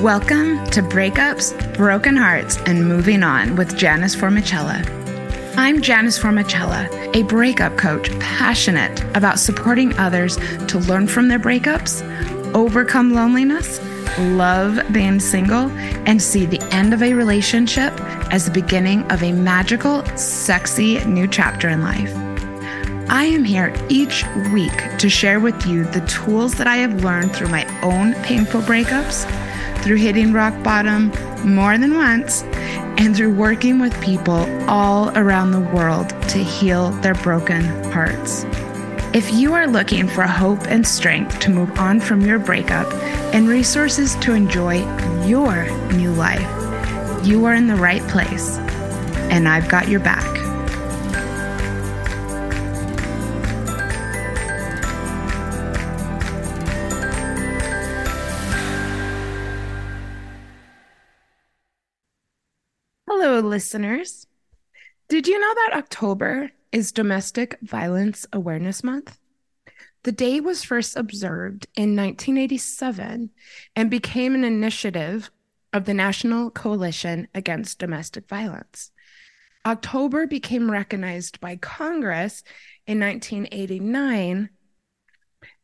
Welcome to Breakups, Broken Hearts, and Moving On with Janice Formicella. I'm Janice Formicella, a breakup coach passionate about supporting others to learn from their breakups, overcome loneliness, love being single, and see the end of a relationship as the beginning of a magical, sexy new chapter in life. I am here each week to share with you the tools that I have learned through my own painful breakups through hitting rock bottom more than once, and through working with people all around the world to heal their broken hearts. If you are looking for hope and strength to move on from your breakup and resources to enjoy your new life, you are in the right place, and I've got your back. Listeners. Did you know that October is Domestic Violence Awareness Month? The day was first observed in 1987 and became an initiative of the National Coalition Against Domestic Violence. October became recognized by Congress in 1989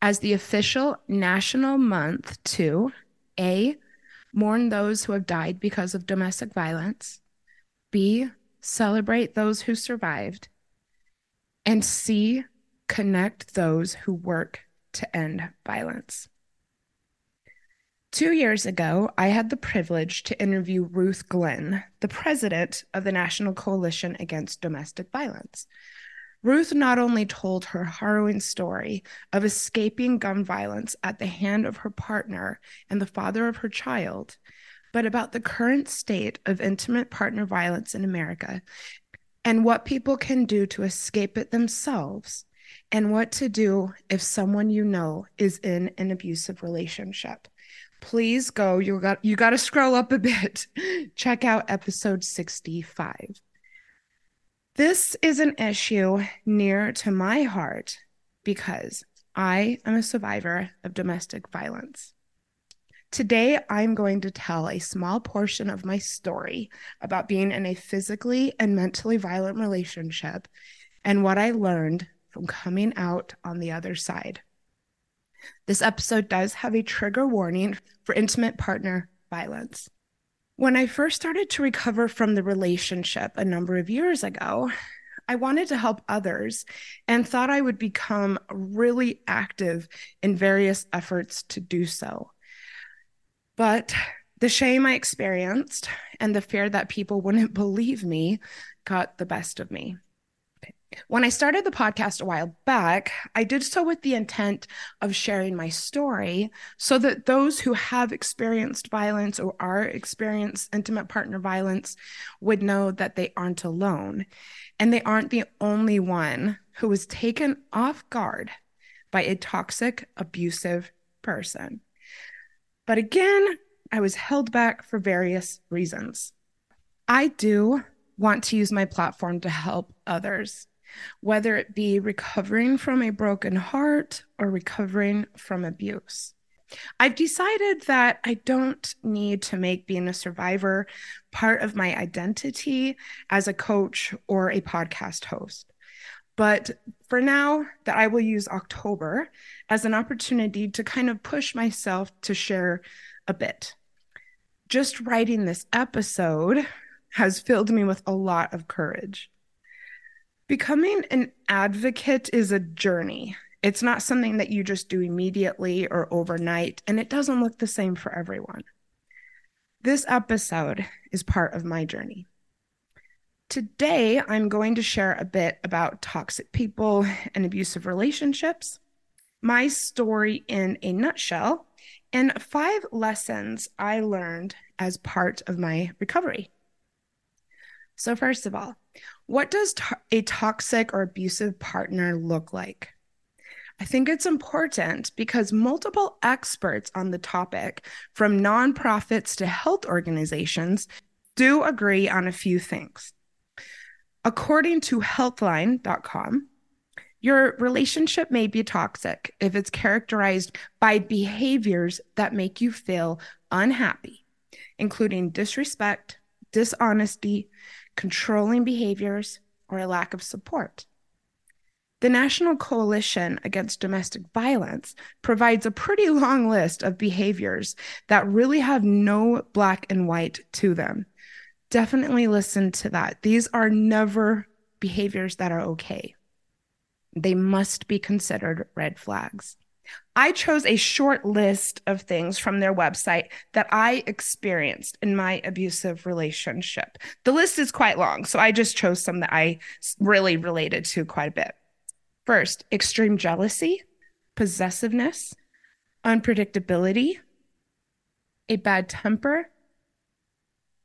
as the official national month to A, mourn those who have died because of domestic violence, B, celebrate those who survived. And C, connect those who work to end violence. Two years ago, I had the privilege to interview Ruth Glenn, the president of the National Coalition Against Domestic Violence. Ruth not only told her harrowing story of escaping gun violence at the hand of her partner and the father of her child, but about the current state of intimate partner violence in America and what people can do to escape it themselves and what to do if someone you know is in an abusive relationship. Please go. You got you got to scroll up a bit. Check out episode 65. This is an issue near to my heart because I am a survivor of domestic violence. Today, I'm going to tell a small portion of my story about being in a physically and mentally violent relationship and what I learned from coming out on the other side. This episode does have a trigger warning for intimate partner violence. When I first started to recover from the relationship a number of years ago, I wanted to help others and thought I would become really active in various efforts to do so. But the shame I experienced and the fear that people wouldn't believe me got the best of me. When I started the podcast a while back, I did so with the intent of sharing my story so that those who have experienced violence or are experienced intimate partner violence would know that they aren't alone and they aren't the only one who was taken off guard by a toxic, abusive person. But again, I was held back for various reasons. I do want to use my platform to help others, whether it be recovering from a broken heart or recovering from abuse. I've decided that I don't need to make being a survivor part of my identity as a coach or a podcast host. But for now, that I will use October as an opportunity to kind of push myself to share a bit. Just writing this episode has filled me with a lot of courage. Becoming an advocate is a journey. It's not something that you just do immediately or overnight, and it doesn't look the same for everyone. This episode is part of my journey. Today, I'm going to share a bit about toxic people and abusive relationships, my story in a nutshell, and five lessons I learned as part of my recovery. So, first of all, what does to- a toxic or abusive partner look like? I think it's important because multiple experts on the topic, from nonprofits to health organizations, do agree on a few things. According to healthline.com, your relationship may be toxic if it's characterized by behaviors that make you feel unhappy, including disrespect, dishonesty, controlling behaviors, or a lack of support. The National Coalition Against Domestic Violence provides a pretty long list of behaviors that really have no black and white to them. Definitely listen to that. These are never behaviors that are okay. They must be considered red flags. I chose a short list of things from their website that I experienced in my abusive relationship. The list is quite long, so I just chose some that I really related to quite a bit. First, extreme jealousy, possessiveness, unpredictability, a bad temper,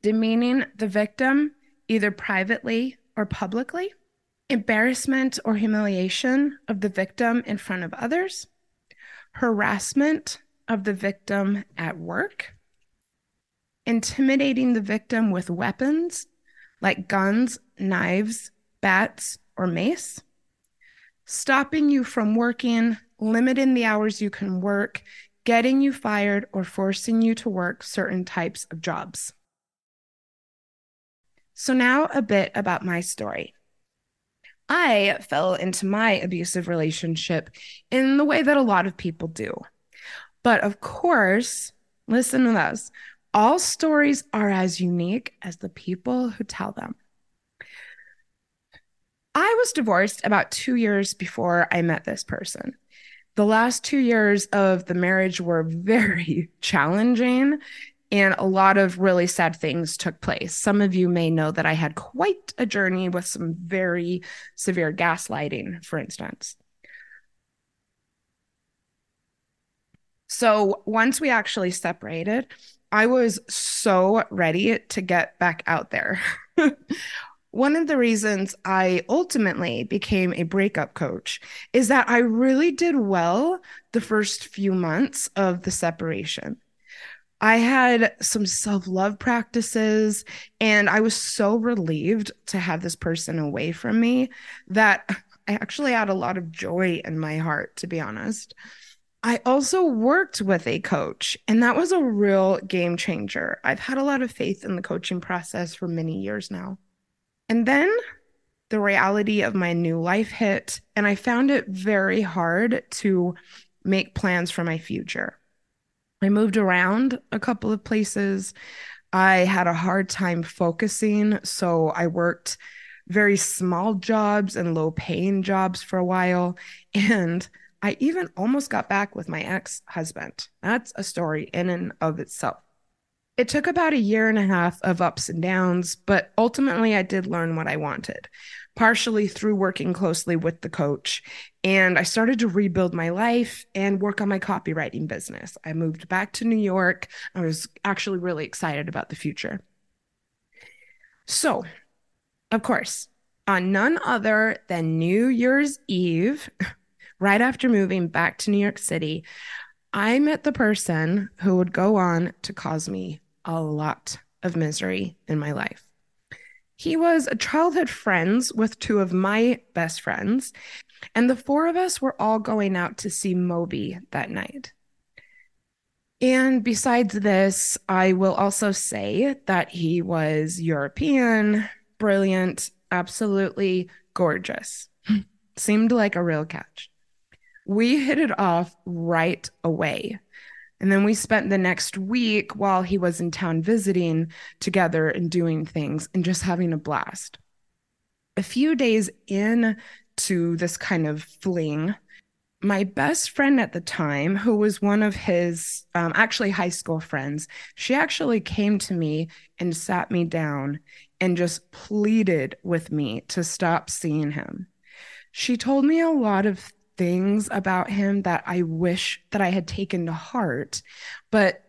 demeaning the victim either privately or publicly, embarrassment or humiliation of the victim in front of others, harassment of the victim at work, intimidating the victim with weapons like guns, knives, bats, or mace stopping you from working, limiting the hours you can work, getting you fired, or forcing you to work certain types of jobs. So, now a bit about my story. I fell into my abusive relationship in the way that a lot of people do. But of course, listen to this all stories are as unique as the people who tell them. I was divorced about two years before I met this person. The last two years of the marriage were very challenging, and a lot of really sad things took place. Some of you may know that I had quite a journey with some very severe gaslighting, for instance. So once we actually separated, I was so ready to get back out there. one of the reasons I ultimately became a breakup coach is that I really did well the first few months of the separation. I had some self love practices, and I was so relieved to have this person away from me that I actually had a lot of joy in my heart, to be honest. I also worked with a coach, and that was a real game changer. I've had a lot of faith in the coaching process for many years now. And then the reality of my new life hit, and I found it very hard to make plans for my future. I moved around a couple of places. I had a hard time focusing. So I worked very small jobs and low paying jobs for a while. And I even almost got back with my ex husband. That's a story in and of itself. It took about a year and a half of ups and downs, but ultimately I did learn what I wanted, partially through working closely with the coach. And I started to rebuild my life and work on my copywriting business. I moved back to New York. I was actually really excited about the future. So, of course, on none other than New Year's Eve, right after moving back to New York City, I met the person who would go on to cause me a lot of misery in my life. He was a childhood friends with two of my best friends, and the four of us were all going out to see Moby that night. And besides this, I will also say that he was European, brilliant, absolutely gorgeous. Seemed like a real catch. We hit it off right away. And then we spent the next week while he was in town visiting together and doing things and just having a blast. A few days in to this kind of fling, my best friend at the time, who was one of his um, actually high school friends, she actually came to me and sat me down and just pleaded with me to stop seeing him. She told me a lot of things about him that I wish that I had taken to heart. But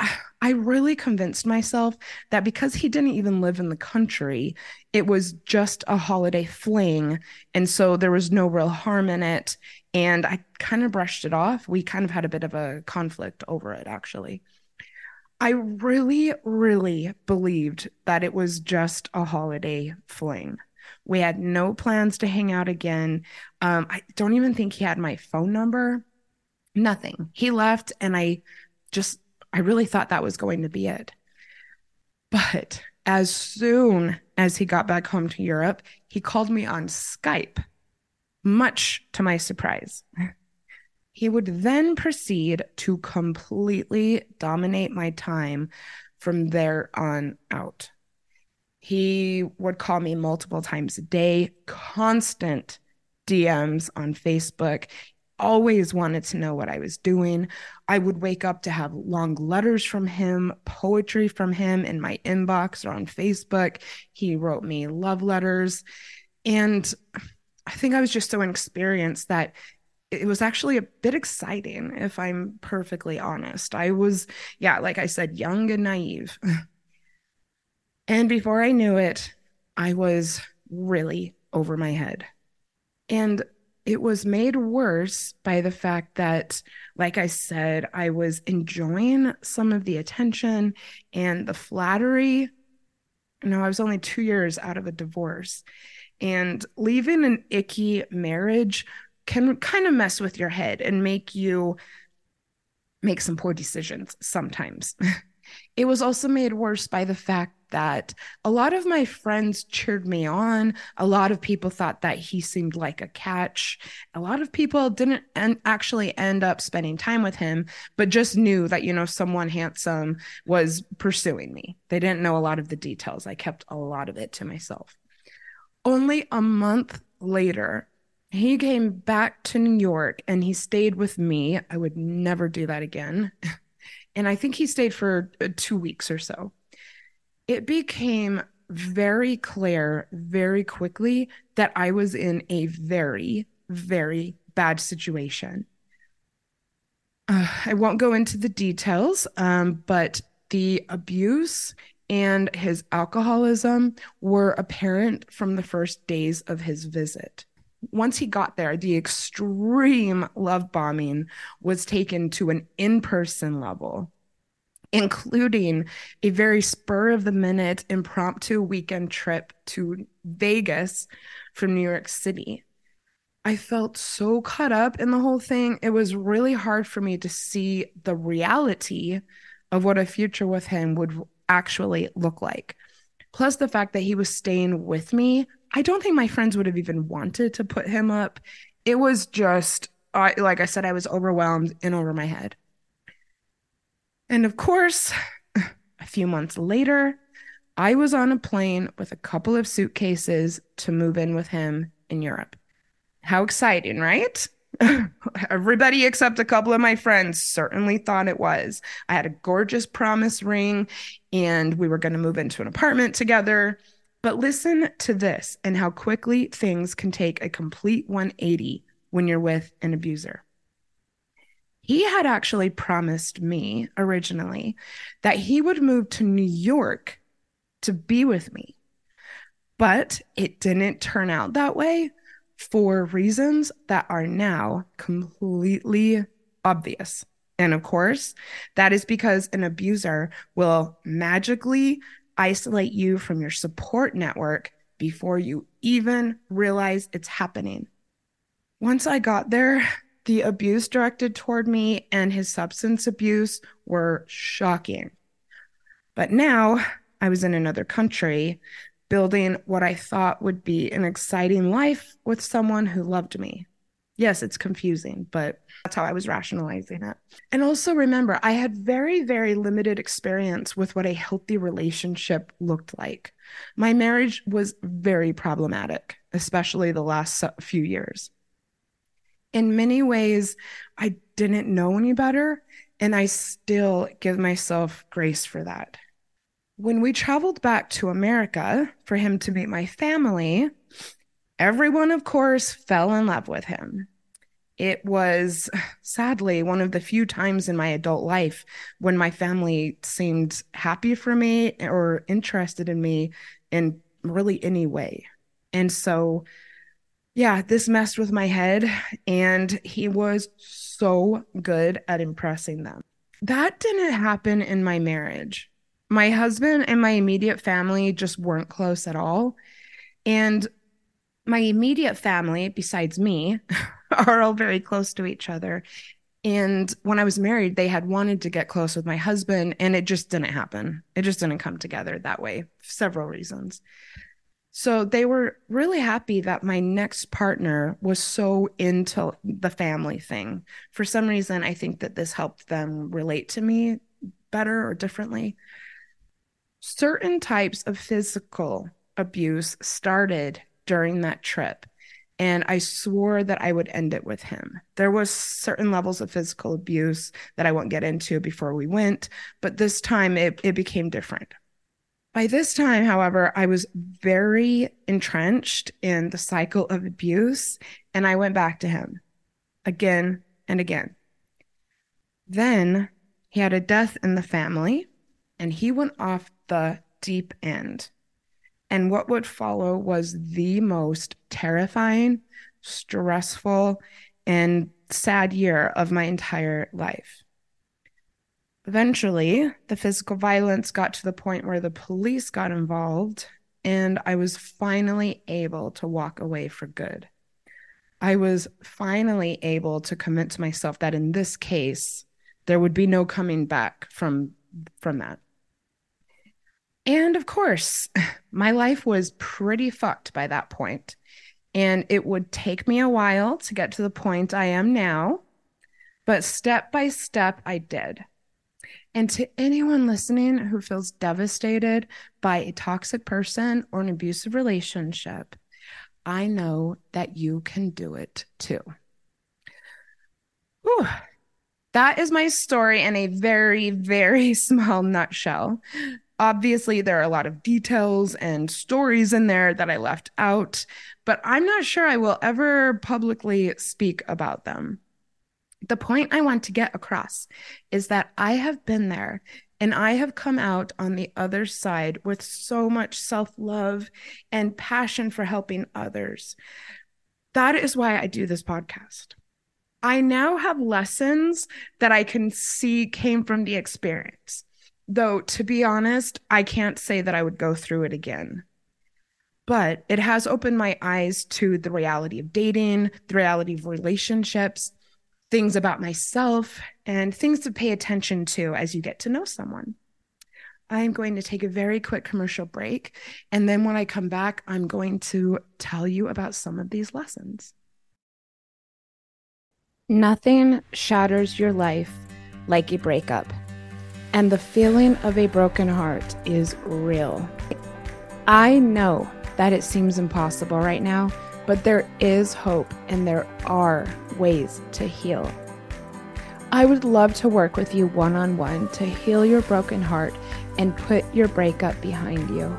I really convinced myself that because he didn't even live in the country, it was just a holiday fling. And so there was no real harm in it. And I kind of brushed it off. We kind of had a bit of a conflict over it, actually. I really, really believed that it was just a holiday fling. We had no plans to hang out again. Um, I don't even think he had my phone number. Nothing. He left, and I just, I really thought that was going to be it. But as soon as he got back home to Europe, he called me on Skype, much to my surprise. He would then proceed to completely dominate my time from there on out. He would call me multiple times a day, constant DMs on Facebook always wanted to know what I was doing. I would wake up to have long letters from him, poetry from him in my inbox or on Facebook. He wrote me love letters. And I think I was just so inexperienced that it was actually a bit exciting, if I'm perfectly honest. I was, yeah, like I said, young and naive. and before I knew it, I was really over my head. And it was made worse by the fact that, like I said, I was enjoying some of the attention and the flattery. You know, I was only two years out of a divorce, and leaving an icky marriage can kind of mess with your head and make you make some poor decisions sometimes. it was also made worse by the fact that a lot of my friends cheered me on. A lot of people thought that he seemed like a catch. A lot of people didn't en- actually end up spending time with him, but just knew that, you know, someone handsome was pursuing me. They didn't know a lot of the details. I kept a lot of it to myself. Only a month later, he came back to New York and he stayed with me. I would never do that again. and I think he stayed for uh, two weeks or so it became very clear very quickly that I was in a very, very bad situation. Uh, I won't go into the details, um, but the abuse and his alcoholism were apparent from the first days of his visit. Once he got there, the extreme love bombing was taken to an in person level including a very spur of the minute impromptu weekend trip to Vegas from New York City. I felt so caught up in the whole thing. It was really hard for me to see the reality of what a future with him would actually look like. Plus, the fact that he was staying with me, I don't think my friends would have even wanted to put him up. It was just, uh, like I said, I was overwhelmed and over my head. And of course, a few months later, I was on a plane with a couple of suitcases to move in with him in Europe. How exciting, right? Everybody except a couple of my friends certainly thought it was. I had a gorgeous promise ring and we were going to move into an apartment together. But listen to this and how quickly things can take a complete 180 when you're with an abuser he had actually promised me originally that he would move to New York to be with me. But it didn't turn out that way for reasons that are now completely obvious. And of course, that is because an abuser will magically isolate you from your support network before you even realize it's happening. Once I got there, the abuse directed toward me and his substance abuse were shocking. But now I was in another country building what I thought would be an exciting life with someone who loved me. Yes, it's confusing, but that's how I was rationalizing it. And also remember, I had very, very limited experience with what a healthy relationship looked like. My marriage was very problematic, especially the last few years in many ways, I didn't know any better. And I still give myself grace for that. When we traveled back to America for him to meet my family, everyone, of course, fell in love with him. It was sadly one of the few times in my adult life when my family seemed happy for me or interested in me in really any way. And so yeah, this messed with my head. And he was so good at impressing them. That didn't happen in my marriage. My husband and my immediate family just weren't close at all. And my immediate family, besides me, are all very close to each other. And when I was married, they had wanted to get close with my husband, and it just didn't happen. It just didn't come together that way, for several reasons. So they were really happy that my next partner was so into the family thing. For some reason, I think that this helped them relate to me better or differently. Certain types of physical abuse started during that trip and I swore that I would end it with him. There was certain levels of physical abuse that I won't get into before we went, but this time it, it became different. By this time, however, I was very entrenched in the cycle of abuse, and I went back to him again and again. Then he had a death in the family, and he went off the deep end. And what would follow was the most terrifying, stressful, and sad year of my entire life. Eventually, the physical violence got to the point where the police got involved, and I was finally able to walk away for good. I was finally able to commit to myself that in this case, there would be no coming back from from that. And of course, my life was pretty fucked by that point. And it would take me a while to get to the point I am now. But step by step, I did. And to anyone listening who feels devastated by a toxic person or an abusive relationship, I know that you can do it too. Whew. That is my story in a very, very small nutshell. Obviously, there are a lot of details and stories in there that I left out, but I'm not sure I will ever publicly speak about them. The point I want to get across is that I have been there and I have come out on the other side with so much self love and passion for helping others. That is why I do this podcast. I now have lessons that I can see came from the experience. Though, to be honest, I can't say that I would go through it again. But it has opened my eyes to the reality of dating, the reality of relationships, things about myself, and things to pay attention to as you get to know someone. I'm going to take a very quick commercial break. And then when I come back, I'm going to tell you about some of these lessons. Nothing shatters your life like a breakup and the feeling of a broken heart is real. I know that it seems impossible right now, but there is hope and there are ways to heal. I would love to work with you one on one to heal your broken heart and put your breakup behind you.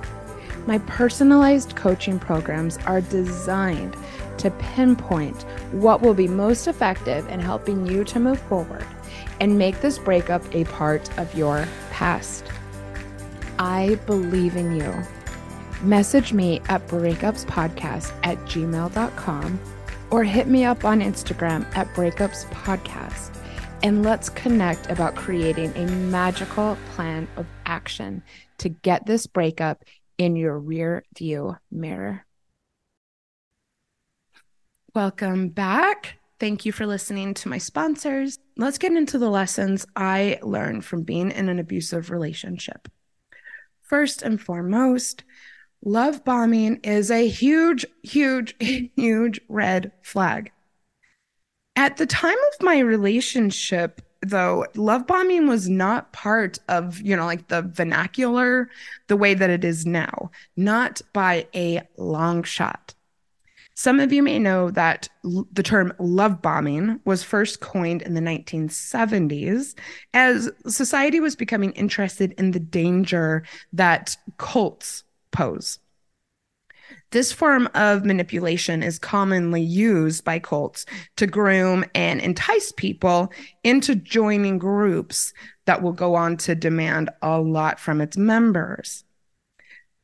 My personalized coaching programs are designed to pinpoint what will be most effective in helping you to move forward and make this breakup a part of your past. I believe in you. Message me at breakupspodcast at gmail.com or hit me up on Instagram at breakupspodcast and let's connect about creating a magical plan of action to get this breakup in your rear view mirror. Welcome back. Thank you for listening to my sponsors. Let's get into the lessons I learned from being in an abusive relationship. First and foremost, love bombing is a huge, huge, huge red flag. At the time of my relationship, though, love bombing was not part of, you know, like the vernacular the way that it is now, not by a long shot. Some of you may know that l- the term love bombing was first coined in the 1970s as society was becoming interested in the danger that cults pose. This form of manipulation is commonly used by cults to groom and entice people into joining groups that will go on to demand a lot from its members.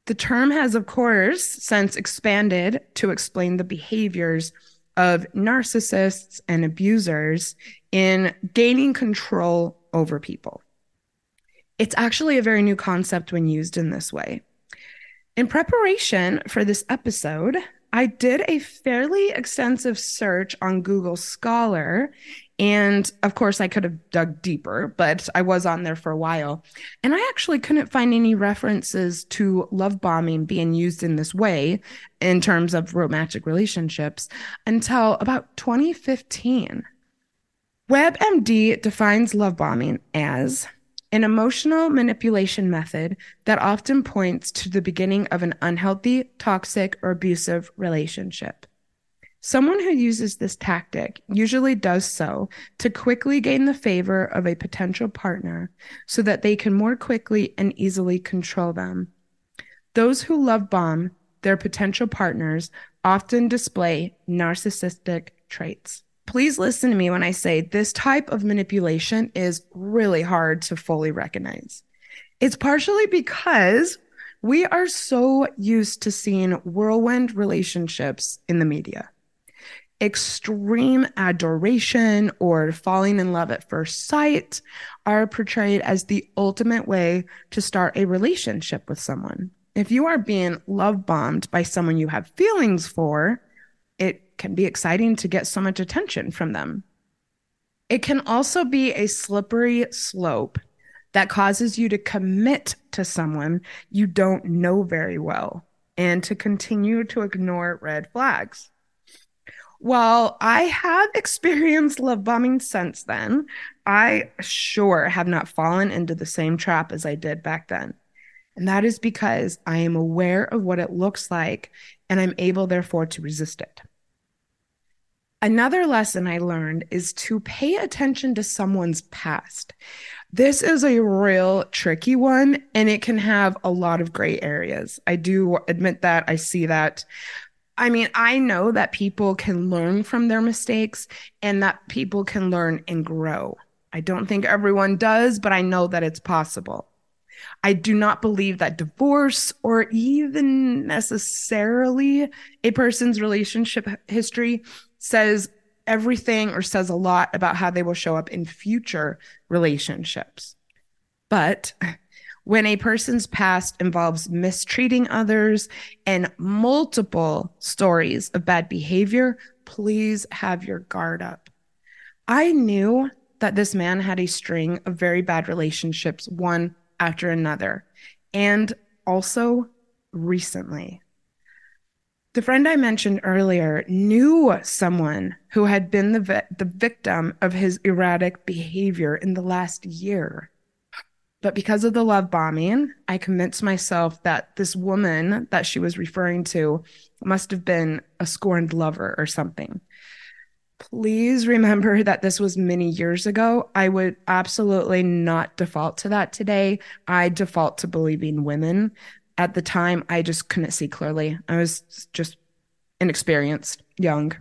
The term has, of course, since expanded to explain the behaviors of narcissists and abusers in gaining control over people. It's actually a very new concept when used in this way. In preparation for this episode, I did a fairly extensive search on Google Scholar. And of course, I could have dug deeper, but I was on there for a while. And I actually couldn't find any references to love bombing being used in this way in terms of romantic relationships until about 2015. WebMD defines love bombing as an emotional manipulation method that often points to the beginning of an unhealthy, toxic, or abusive relationship. Someone who uses this tactic usually does so to quickly gain the favor of a potential partner so that they can more quickly and easily control them. Those who love bomb their potential partners often display narcissistic traits please listen to me when I say this type of manipulation is really hard to fully recognize. It's partially because we are so used to seeing whirlwind relationships in the media. Extreme adoration or falling in love at first sight are portrayed as the ultimate way to start a relationship with someone. If you are being love bombed by someone you have feelings for, can be exciting to get so much attention from them. It can also be a slippery slope that causes you to commit to someone you don't know very well and to continue to ignore red flags. While I have experienced love bombing since then, I sure have not fallen into the same trap as I did back then. And that is because I am aware of what it looks like and I'm able, therefore, to resist it. Another lesson I learned is to pay attention to someone's past. This is a real tricky one, and it can have a lot of gray areas. I do admit that. I see that. I mean, I know that people can learn from their mistakes and that people can learn and grow. I don't think everyone does, but I know that it's possible. I do not believe that divorce or even necessarily a person's relationship history says everything or says a lot about how they will show up in future relationships. But when a person's past involves mistreating others and multiple stories of bad behavior, please have your guard up. I knew that this man had a string of very bad relationships, one after another. And also recently, the friend I mentioned earlier knew someone who had been the, vi- the victim of his erratic behavior in the last year. But because of the love bombing, I convinced myself that this woman that she was referring to must have been a scorned lover or something. Please remember that this was many years ago. I would absolutely not default to that today. I default to believing women. At the time, I just couldn't see clearly. I was just inexperienced, young.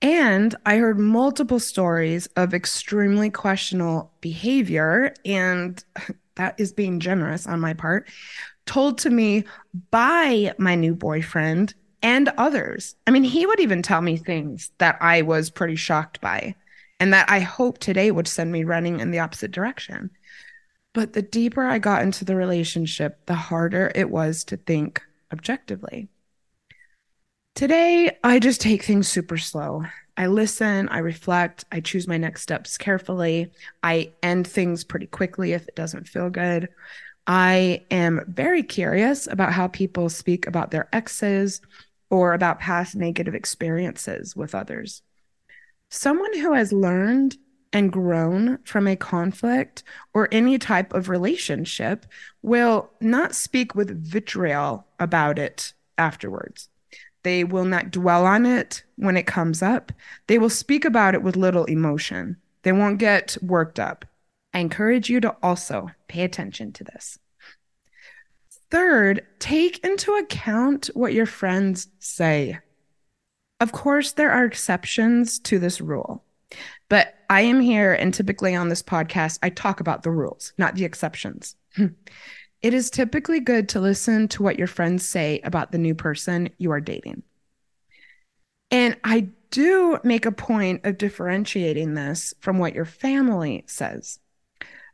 And I heard multiple stories of extremely questionable behavior, and that is being generous on my part, told to me by my new boyfriend and others. I mean, he would even tell me things that I was pretty shocked by and that I hope today would send me running in the opposite direction. But the deeper I got into the relationship, the harder it was to think objectively. Today, I just take things super slow. I listen, I reflect, I choose my next steps carefully. I end things pretty quickly if it doesn't feel good. I am very curious about how people speak about their exes or about past negative experiences with others. Someone who has learned and grown from a conflict or any type of relationship will not speak with vitriol about it afterwards. They will not dwell on it when it comes up. They will speak about it with little emotion. They won't get worked up. I encourage you to also pay attention to this. Third, take into account what your friends say. Of course, there are exceptions to this rule, but I am here and typically on this podcast, I talk about the rules, not the exceptions. it is typically good to listen to what your friends say about the new person you are dating. And I do make a point of differentiating this from what your family says.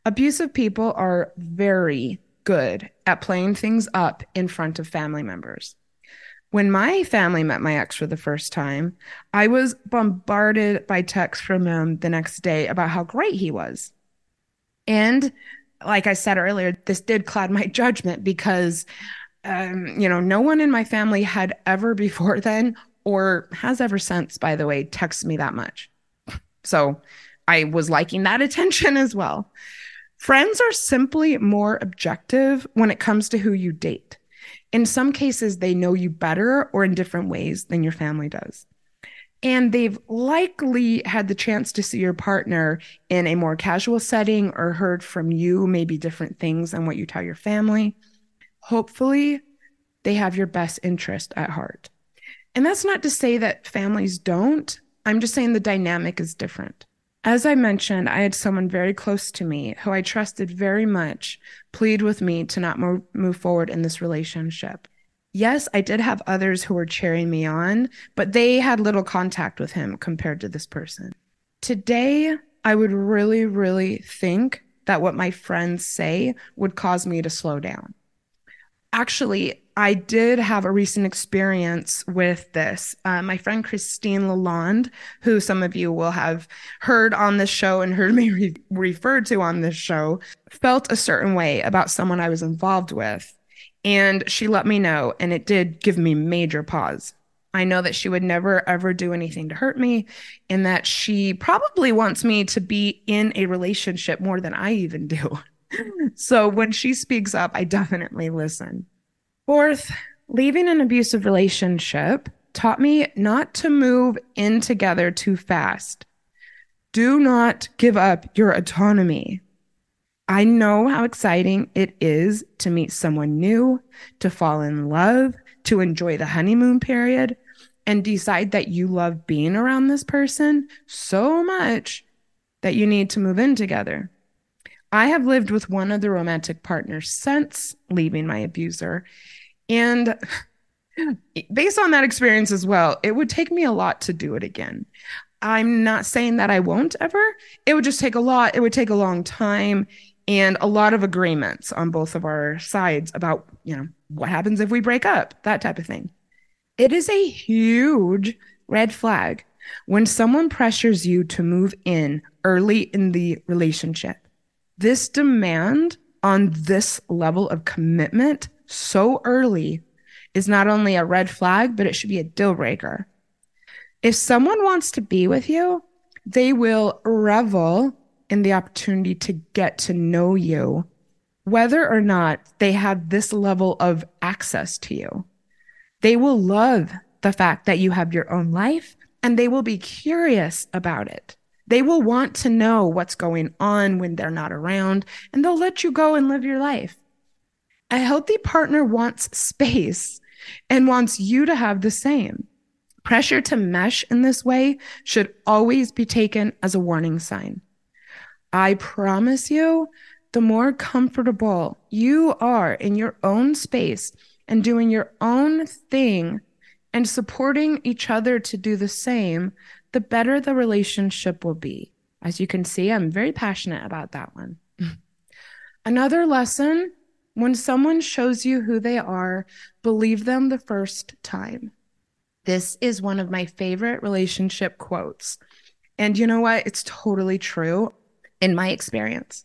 Abusive people are very good at playing things up in front of family members. When my family met my ex for the first time, I was bombarded by texts from him the next day about how great he was. And like I said earlier, this did cloud my judgment because, um, you know, no one in my family had ever before then or has ever since, by the way, texted me that much. So I was liking that attention as well. Friends are simply more objective when it comes to who you date. In some cases, they know you better or in different ways than your family does. And they've likely had the chance to see your partner in a more casual setting or heard from you maybe different things than what you tell your family. Hopefully, they have your best interest at heart. And that's not to say that families don't. I'm just saying the dynamic is different. As I mentioned, I had someone very close to me who I trusted very much plead with me to not mo- move forward in this relationship. Yes, I did have others who were cheering me on, but they had little contact with him compared to this person. Today, I would really, really think that what my friends say would cause me to slow down. Actually, I did have a recent experience with this. Uh, my friend Christine Lalonde, who some of you will have heard on this show and heard me re- referred to on this show, felt a certain way about someone I was involved with. And she let me know, and it did give me major pause. I know that she would never ever do anything to hurt me, and that she probably wants me to be in a relationship more than I even do. so when she speaks up, I definitely listen. Fourth, leaving an abusive relationship taught me not to move in together too fast. Do not give up your autonomy. I know how exciting it is to meet someone new, to fall in love, to enjoy the honeymoon period, and decide that you love being around this person so much that you need to move in together. I have lived with one other romantic partner since leaving my abuser. And based on that experience as well, it would take me a lot to do it again. I'm not saying that I won't ever. It would just take a lot. It would take a long time and a lot of agreements on both of our sides about, you know, what happens if we break up, that type of thing. It is a huge red flag when someone pressures you to move in early in the relationship. This demand on this level of commitment so early is not only a red flag, but it should be a deal breaker. If someone wants to be with you, they will revel in the opportunity to get to know you, whether or not they have this level of access to you. They will love the fact that you have your own life and they will be curious about it. They will want to know what's going on when they're not around and they'll let you go and live your life. A healthy partner wants space and wants you to have the same. Pressure to mesh in this way should always be taken as a warning sign. I promise you, the more comfortable you are in your own space and doing your own thing and supporting each other to do the same, the better the relationship will be. As you can see, I'm very passionate about that one. Another lesson when someone shows you who they are, believe them the first time. This is one of my favorite relationship quotes. And you know what? It's totally true in my experience.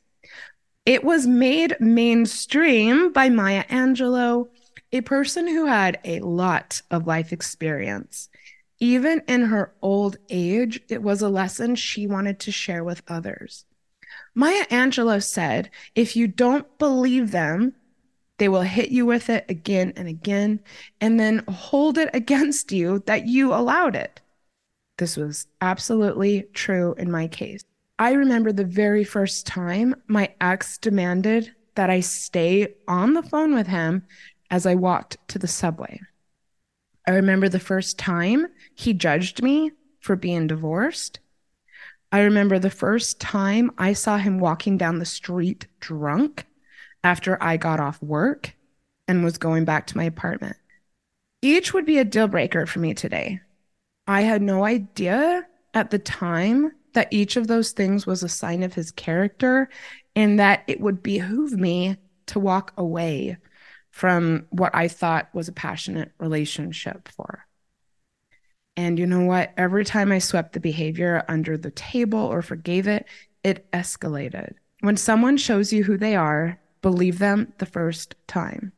It was made mainstream by Maya Angelou, a person who had a lot of life experience. Even in her old age, it was a lesson she wanted to share with others. Maya Angelou said, If you don't believe them, they will hit you with it again and again, and then hold it against you that you allowed it. This was absolutely true in my case. I remember the very first time my ex demanded that I stay on the phone with him as I walked to the subway. I remember the first time he judged me for being divorced. I remember the first time I saw him walking down the street drunk after I got off work and was going back to my apartment. Each would be a deal breaker for me today. I had no idea at the time that each of those things was a sign of his character and that it would behoove me to walk away from what I thought was a passionate relationship for. And you know what? Every time I swept the behavior under the table or forgave it, it escalated. When someone shows you who they are, believe them the first time.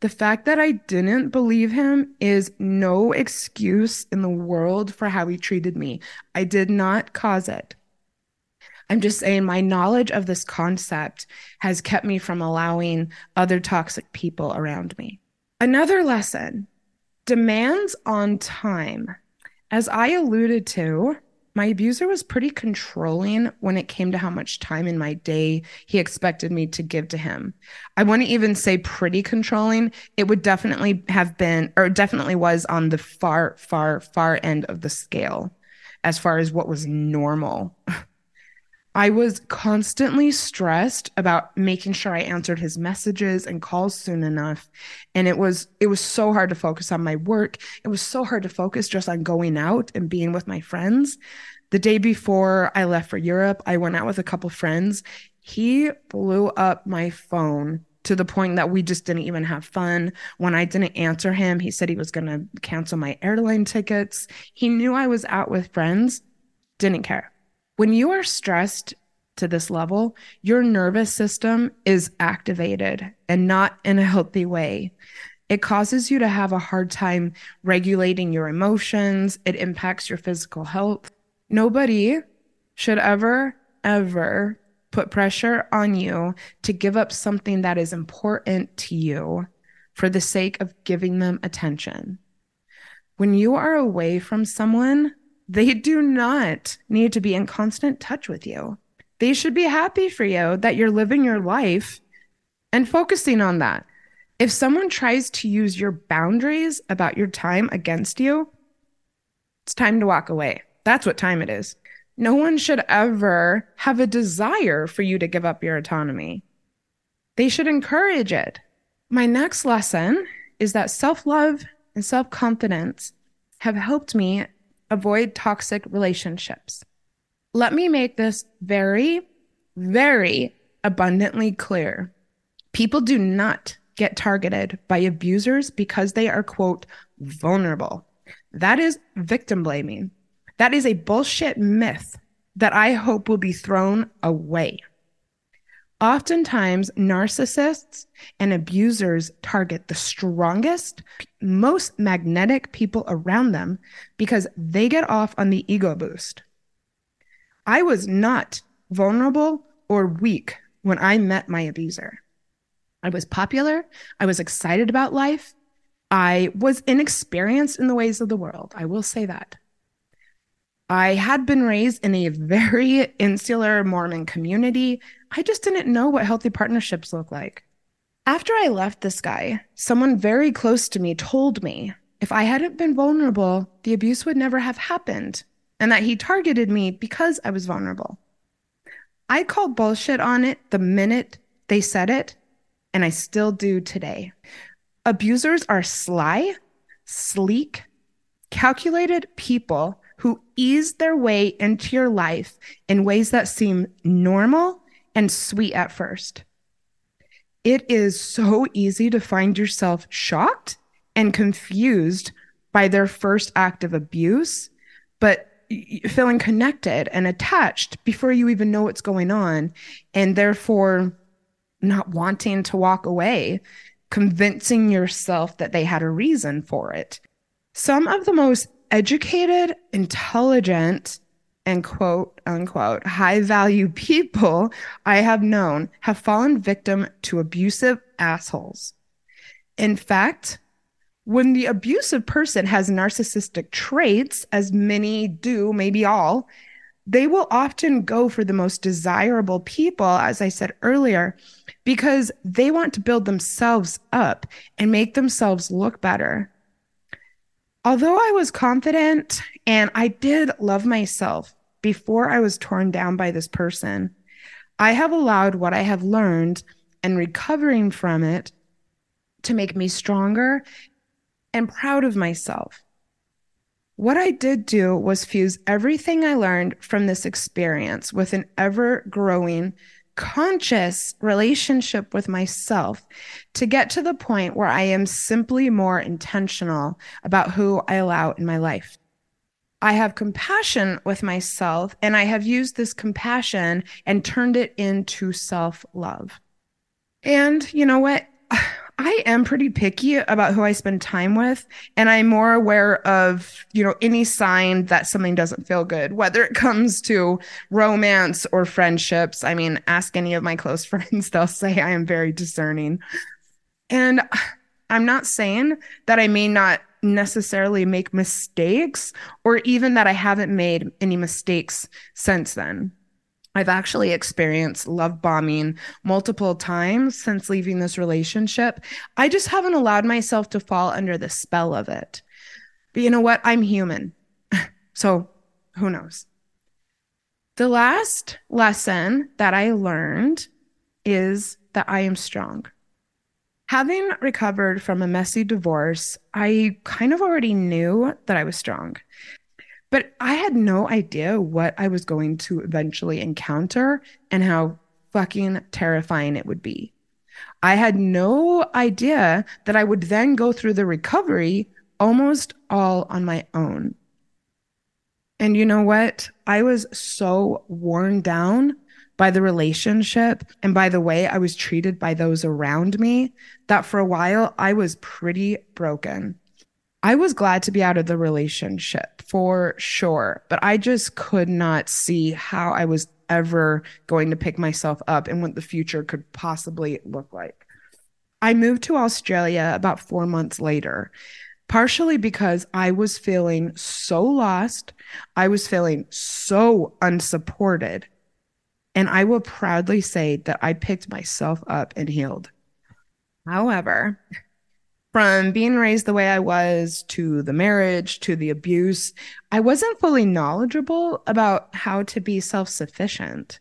The fact that I didn't believe him is no excuse in the world for how he treated me. I did not cause it. I'm just saying my knowledge of this concept has kept me from allowing other toxic people around me. Another lesson demands on time. As I alluded to, my abuser was pretty controlling when it came to how much time in my day he expected me to give to him. I wouldn't even say pretty controlling. It would definitely have been, or definitely was on the far, far, far end of the scale as far as what was normal. I was constantly stressed about making sure I answered his messages and calls soon enough. And it was it was so hard to focus on my work. It was so hard to focus just on going out and being with my friends. The day before I left for Europe, I went out with a couple friends. He blew up my phone to the point that we just didn't even have fun. When I didn't answer him, he said he was going to cancel my airline tickets. He knew I was out with friends, didn't care when you are stressed to this level, your nervous system is activated and not in a healthy way. It causes you to have a hard time regulating your emotions. It impacts your physical health. Nobody should ever, ever put pressure on you to give up something that is important to you for the sake of giving them attention. When you are away from someone, they do not need to be in constant touch with you. They should be happy for you that you're living your life and focusing on that. If someone tries to use your boundaries about your time against you, it's time to walk away. That's what time it is. No one should ever have a desire for you to give up your autonomy. They should encourage it. My next lesson is that self love and self confidence have helped me avoid toxic relationships. Let me make this very, very abundantly clear. People do not get targeted by abusers because they are, quote, vulnerable. That is victim blaming. That is a bullshit myth that I hope will be thrown away. Oftentimes, narcissists and abusers target the strongest, most magnetic people around them because they get off on the ego boost. I was not vulnerable or weak when I met my abuser. I was popular. I was excited about life. I was inexperienced in the ways of the world. I will say that. I had been raised in a very insular Mormon community. I just didn't know what healthy partnerships look like. After I left this guy, someone very close to me told me if I hadn't been vulnerable, the abuse would never have happened, and that he targeted me because I was vulnerable. I called bullshit on it the minute they said it, and I still do today. Abusers are sly, sleek, calculated people who ease their way into your life in ways that seem normal and sweet at first. It is so easy to find yourself shocked and confused by their first act of abuse, but feeling connected and attached before you even know what's going on, and therefore not wanting to walk away, convincing yourself that they had a reason for it. Some of the most educated, intelligent, and quote unquote high value people I have known have fallen victim to abusive assholes. In fact, when the abusive person has narcissistic traits, as many do, maybe all, they will often go for the most desirable people, as I said earlier, because they want to build themselves up and make themselves look better. Although I was confident and I did love myself before I was torn down by this person, I have allowed what I have learned and recovering from it to make me stronger and proud of myself. What I did do was fuse everything I learned from this experience with an ever growing conscious relationship with myself to get to the point where I am simply more intentional about who I allow in my life. I have compassion with myself, and I have used this compassion and turned it into self love. And you know what? I am pretty picky about who I spend time with, and I'm more aware of, you know, any sign that something doesn't feel good, whether it comes to romance or friendships. I mean, ask any of my close friends, they'll say I am very discerning. And I'm not saying that I may not necessarily make mistakes or even that I haven't made any mistakes since then. I've actually experienced love bombing multiple times since leaving this relationship. I just haven't allowed myself to fall under the spell of it. But you know what? I'm human. so who knows? The last lesson that I learned is that I am strong. Having recovered from a messy divorce, I kind of already knew that I was strong. But I had no idea what I was going to eventually encounter and how fucking terrifying it would be. I had no idea that I would then go through the recovery almost all on my own. And you know what? I was so worn down by the relationship and by the way I was treated by those around me that for a while I was pretty broken. I was glad to be out of the relationship for sure, but I just could not see how I was ever going to pick myself up and what the future could possibly look like. I moved to Australia about four months later, partially because I was feeling so lost. I was feeling so unsupported and I will proudly say that I picked myself up and healed. However, from being raised the way I was to the marriage to the abuse, I wasn't fully knowledgeable about how to be self sufficient.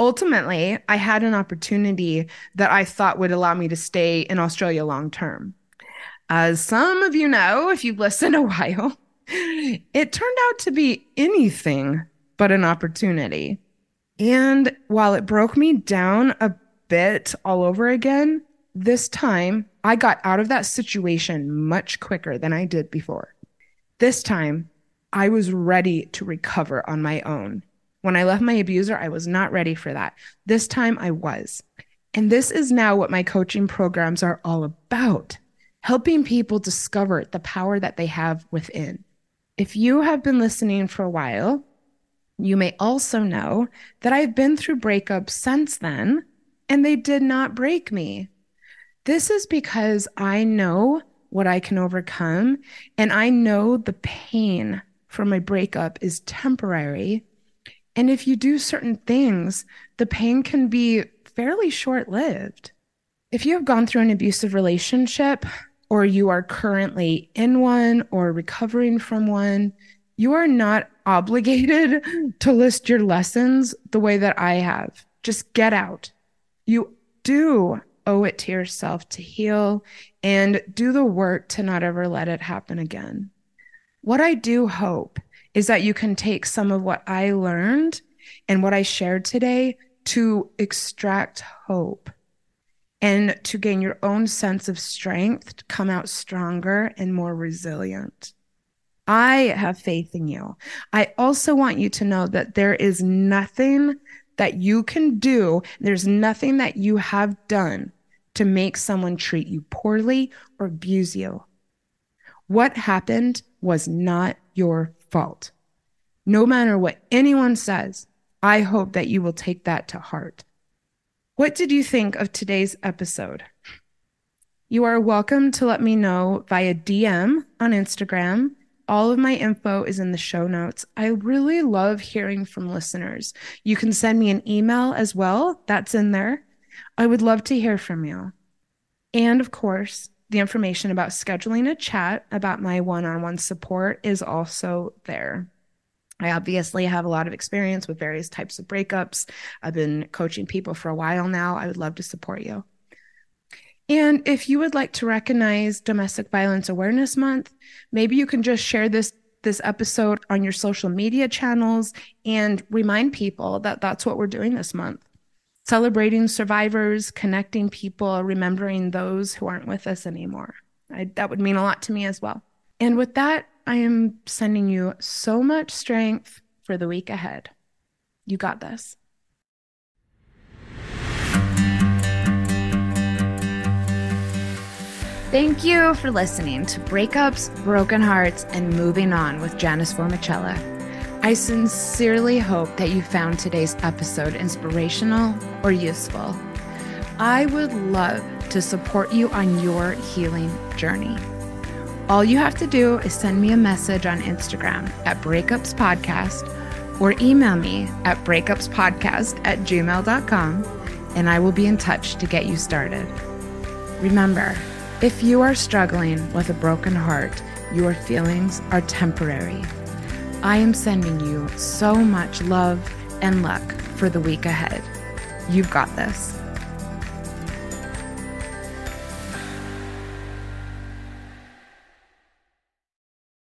Ultimately, I had an opportunity that I thought would allow me to stay in Australia long term. As some of you know, if you've listened a while, it turned out to be anything but an opportunity. And while it broke me down a bit all over again, this time I got out of that situation much quicker than I did before. This time I was ready to recover on my own. When I left my abuser, I was not ready for that. This time I was. And this is now what my coaching programs are all about helping people discover the power that they have within. If you have been listening for a while, you may also know that I've been through breakups since then, and they did not break me. This is because I know what I can overcome, and I know the pain from a breakup is temporary. And if you do certain things, the pain can be fairly short lived. If you have gone through an abusive relationship, or you are currently in one or recovering from one, you are not obligated to list your lessons the way that I have. Just get out. You do owe it to yourself to heal and do the work to not ever let it happen again. What I do hope is that you can take some of what I learned and what I shared today to extract hope and to gain your own sense of strength, to come out stronger and more resilient. I have faith in you. I also want you to know that there is nothing that you can do, there's nothing that you have done to make someone treat you poorly or abuse you. What happened was not your fault. No matter what anyone says, I hope that you will take that to heart. What did you think of today's episode? You are welcome to let me know via DM on Instagram all of my info is in the show notes. I really love hearing from listeners. You can send me an email as well, that's in there. I would love to hear from you. And of course, the information about scheduling a chat about my one on one support is also there. I obviously have a lot of experience with various types of breakups. I've been coaching people for a while now. I would love to support you. And if you would like to recognize Domestic Violence Awareness Month, maybe you can just share this this episode on your social media channels and remind people that that's what we're doing this month. celebrating survivors, connecting people, remembering those who aren't with us anymore. I, that would mean a lot to me as well. And with that, I am sending you so much strength for the week ahead. You got this. Thank you for listening to Breakups, Broken Hearts, and Moving On with Janice Formichella. I sincerely hope that you found today's episode inspirational or useful. I would love to support you on your healing journey. All you have to do is send me a message on Instagram at Breakups Podcast or email me at breakupspodcast at gmail.com and I will be in touch to get you started. Remember, if you are struggling with a broken heart, your feelings are temporary. I am sending you so much love and luck for the week ahead. You've got this.